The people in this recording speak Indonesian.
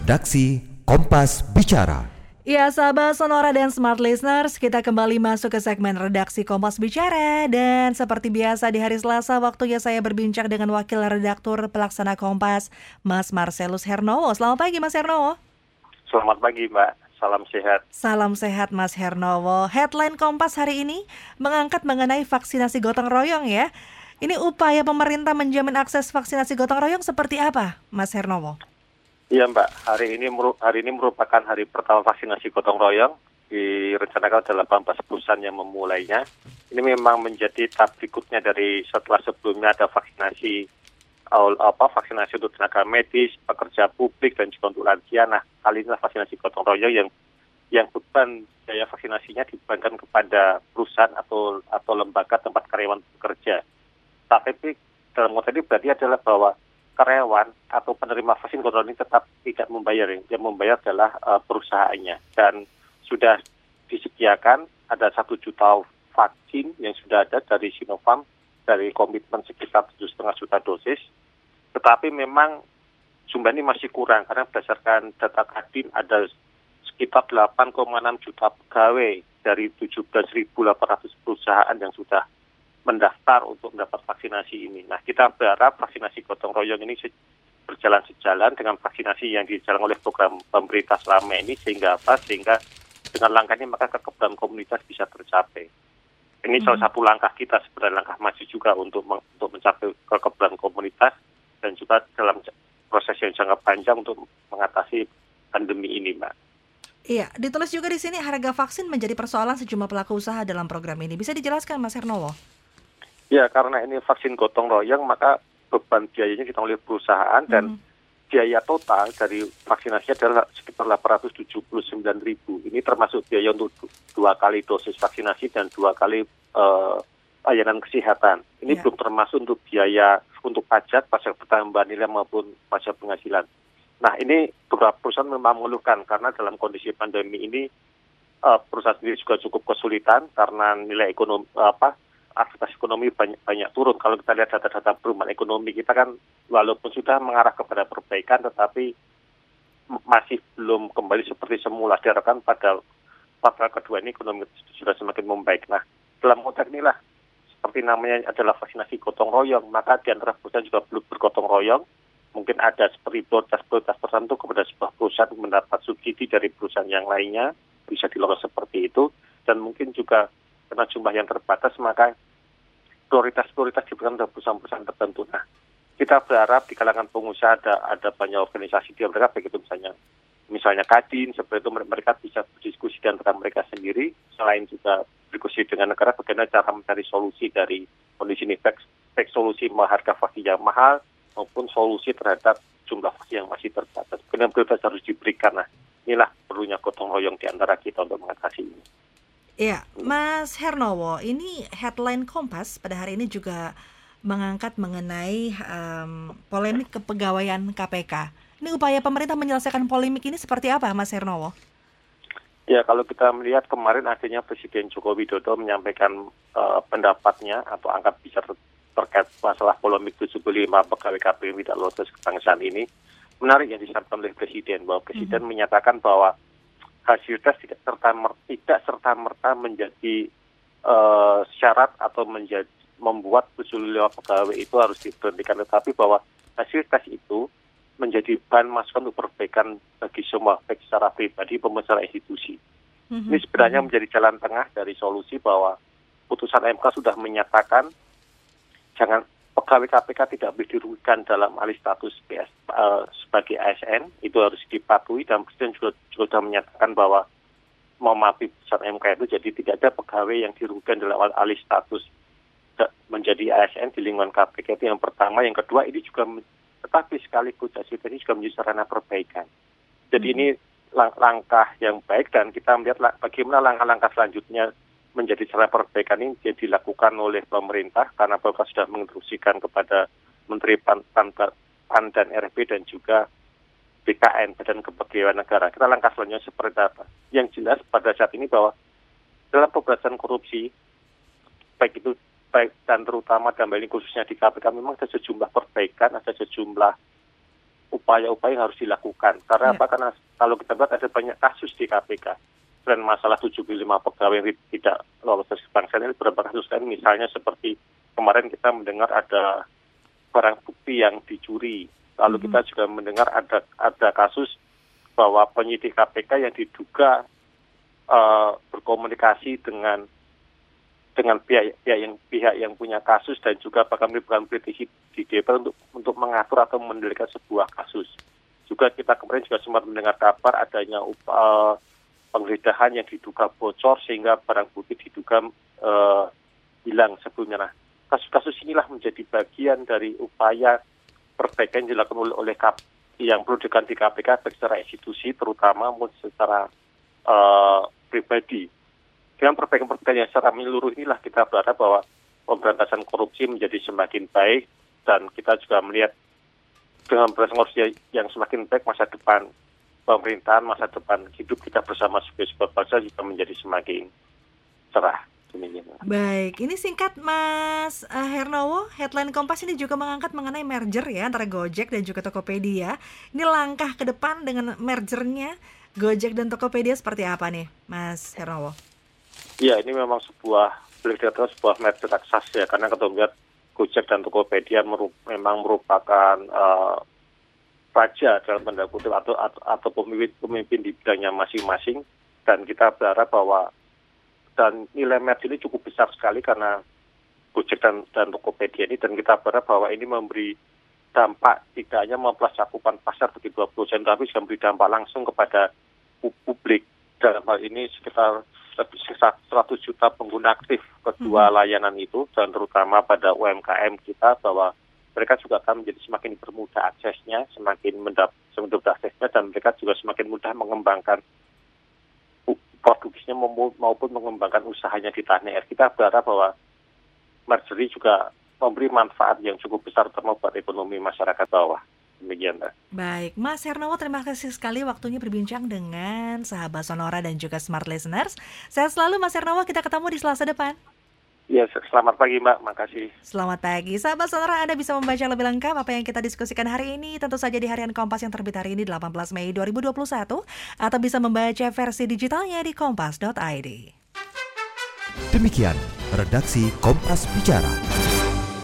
Redaksi Kompas Bicara. Ya sahabat Sonora dan Smart Listeners, kita kembali masuk ke segmen redaksi Kompas Bicara dan seperti biasa di hari Selasa waktunya saya berbincang dengan Wakil Redaktur Pelaksana Kompas, Mas Marcelus Hernowo. Selamat pagi Mas Hernowo. Selamat pagi Mbak, salam sehat. Salam sehat Mas Hernowo. Headline Kompas hari ini mengangkat mengenai vaksinasi gotong royong ya. Ini upaya pemerintah menjamin akses vaksinasi gotong royong seperti apa Mas Hernowo? Iya Mbak, hari ini hari ini merupakan hari pertama vaksinasi gotong royong. Direncanakan ada 18 perusahaan yang memulainya. Ini memang menjadi tahap berikutnya dari setelah sebelumnya ada vaksinasi apa vaksinasi untuk tenaga medis, pekerja publik dan juga untuk lansia. Nah, kali ini vaksinasi gotong royong yang yang beban biaya vaksinasinya dibebankan kepada perusahaan atau atau lembaga tempat karyawan bekerja. Tapi dalam konteks ini berarti adalah bahwa karyawan atau penerima vaksin kontrol ini tetap tidak membayar. Yang membayar adalah uh, perusahaannya. Dan sudah disediakan ada satu juta vaksin yang sudah ada dari Sinovac dari komitmen sekitar tujuh setengah juta dosis. Tetapi memang jumlah ini masih kurang karena berdasarkan data Kadin ada sekitar 8,6 juta pegawai dari 17.800 perusahaan yang sudah mendaftar untuk mendapat vaksinasi ini. Nah, kita berharap vaksinasi gotong royong ini berjalan sejalan dengan vaksinasi yang dijalankan oleh program pemerintah selama ini sehingga apa? Sehingga dengan langkah ini maka kekebalan komunitas bisa tercapai. Ini hmm. salah satu langkah kita sebenarnya langkah maju juga untuk untuk mencapai kekebalan komunitas dan juga dalam proses yang jangka panjang untuk mengatasi pandemi ini, Mbak. Iya, ditulis juga di sini harga vaksin menjadi persoalan sejumlah pelaku usaha dalam program ini. Bisa dijelaskan, Mas Hernowo? Ya, karena ini vaksin gotong royong, maka beban biayanya kita oleh perusahaan dan hmm. biaya total dari vaksinasi adalah sekitar 879 ribu. Ini termasuk biaya untuk dua kali dosis vaksinasi dan dua kali uh, layanan kesehatan. Ini ya. belum termasuk untuk biaya untuk pajak, pajak pertambahan nilai maupun pajak penghasilan. Nah, ini beberapa perusahaan memang mengeluhkan karena dalam kondisi pandemi ini uh, perusahaan sendiri juga cukup kesulitan karena nilai ekonomi apa aktivitas ekonomi banyak, banyak turun. Kalau kita lihat data-data perumahan ekonomi kita kan walaupun sudah mengarah kepada perbaikan tetapi masih belum kembali seperti semula. Diharapkan pada kuartal kedua ini ekonomi sudah semakin membaik. Nah, dalam konteks inilah seperti namanya adalah vaksinasi gotong royong, maka di antara perusahaan juga belum bergotong royong. Mungkin ada seperti prioritas-prioritas tertentu kepada sebuah perusahaan mendapat subsidi dari perusahaan yang lainnya, bisa dilakukan seperti itu. Dan mungkin juga karena jumlah yang terbatas maka prioritas-prioritas pada perusahaan-perusahaan tertentu. Nah, kita berharap di kalangan pengusaha ada ada banyak organisasi di mereka baik itu misalnya misalnya Kadin seperti itu mereka bisa berdiskusi di antara mereka sendiri selain juga berdiskusi dengan negara bagaimana cara mencari solusi dari kondisi ini baik, baik solusi harga vaksin yang mahal maupun solusi terhadap jumlah vaksin yang masih terbatas. Kemudian prioritas harus diberikan. Nah, inilah perlunya gotong royong di antara kita untuk mengatasi ini. Ya, Mas Hernowo, ini headline Kompas pada hari ini juga mengangkat mengenai um, polemik kepegawaian KPK. Ini upaya pemerintah menyelesaikan polemik ini seperti apa, Mas Hernowo? Ya, kalau kita melihat kemarin akhirnya Presiden Joko Widodo menyampaikan uh, pendapatnya atau angkat bicara terkait masalah polemik 75 pegawai KPU tidak lolos kebangsaan ini, menarik yang disampaikan oleh Presiden bahwa Presiden mm -hmm. menyatakan bahwa hasil tes tidak serta tidak serta merta menjadi uh, syarat atau menjadi membuat usul pegawai itu harus diberhentikan tetapi bahwa hasil tes itu menjadi bahan masukan untuk perbaikan bagi semua baik secara pribadi maupun secara institusi. Mm-hmm. Ini sebenarnya menjadi jalan tengah dari solusi bahwa putusan MK sudah menyatakan jangan pegawai KPK tidak boleh dirugikan dalam alih status PS uh, sebagai ASN itu harus dipatuhi dan Presiden juga, juga sudah menyatakan bahwa memapi putusan MK itu jadi tidak ada pegawai yang dirugikan dalam alih status menjadi ASN di lingkungan KPK itu yang pertama, yang kedua ini juga tetapi sekaligus hasil ini juga menjadi sarana perbaikan. Jadi hmm. ini lang langkah yang baik dan kita melihat bagaimana langkah-langkah selanjutnya menjadi cara perbaikan ini yang dilakukan oleh pemerintah karena Bapak sudah menginstruksikan kepada Menteri Pan, Pan, Pan dan RB dan juga BKN Badan Kepegawaian Negara. Kita langkah selanjutnya seperti apa? Yang jelas pada saat ini bahwa dalam pemberantasan korupsi baik itu baik dan terutama dalam ini khususnya di KPK memang ada sejumlah perbaikan, ada sejumlah upaya-upaya yang harus dilakukan. Karena Ya. apa? Karena kalau kita lihat ada banyak kasus di KPK. Dan masalah 75 pegawai yang tidak lolos tes kebangsaan ini beberapa kasus kan misalnya seperti kemarin kita mendengar ada barang bukti yang dicuri. Lalu Mhm. kita juga mendengar ada ada kasus bahwa penyidik KPK yang diduga eh, berkomunikasi dengan dengan pihak, pihak yang pihak yang punya kasus dan juga bahkan melibatkan politisi di DPR untuk untuk mengatur atau mengendalikan sebuah kasus. Juga kita kemarin juga sempat mendengar kabar adanya eh, penggeledahan yang diduga bocor sehingga barang bukti diduga eh, hilang sebelumnya. Nah, kasus-kasus inilah menjadi bagian dari upaya perbaikan yang dilakukan oleh, KP, yang perlu dilakukan di KPK baik secara institusi terutama maupun secara eh, pribadi. Dengan perbaikan-perbaikan yang secara menyeluruh inilah kita berharap bahwa pemberantasan korupsi menjadi semakin baik dan kita juga melihat dengan korupsi yang semakin baik masa depan pemerintahan, masa depan hidup kita bersama sebagai sebuah bangsa juga menjadi semakin cerah. Baik, ini singkat Mas eh, Hernowo, headline Kompas ini juga mengangkat mengenai merger ya antara Gojek dan juga Tokopedia. Ini langkah ke depan dengan mergernya Gojek dan Tokopedia seperti apa nih, Mas Hernowo? Ya, ini memang sebuah boleh dikatakan sebuah merger raksasa ya, karena kita melihat Gojek dan Tokopedia meru- memang merupakan eh, raja dalam tanda kutip atau atau, atau pemimpin pemimpin di bidangnya masing-masing. Dan kita berharap bahwa dan nilai merger ini cukup besar sekali karena Gojek dan, dan Tokopedia ini. Dan kita berharap bahwa ini memberi dampak tidak hanya memperluas cakupan pasar bagi dua perusahaan tapi juga memberi dampak langsung kepada pu- publik. Dalam hal ini sekitar lebih sekitar 100 juta pengguna aktif kedua layanan itu. Dan terutama pada UMKM kita bahwa mereka juga akan menjadi semakin bermudah aksesnya, semakin mendap, semakin mudah aksesnya dan mereka juga semakin mudah mengembangkan produksinya mau- maupun mengembangkan usahanya di tanah air. Kita berharap bahwa merger ini juga memberi manfaat yang cukup besar terutama buat ekonomi masyarakat bawah. Demikian, Mbak. Baik, Mas Hernowo terima kasih sekali waktunya berbincang dengan sahabat Sonora dan juga Smart Listeners. Sehat selalu Mas Hernowo, kita ketemu di Selasa depan. Ya, selamat pagi Mbak. Makasih. Selamat pagi, sahabat Sonora. Anda bisa membaca lebih lengkap apa yang kita diskusikan hari ini. Tentu saja di harian Kompas yang terbit hari ini 18 Mei 2021. Atau bisa membaca versi digitalnya di kompas.id. Demikian redaksi Kompas Bicara.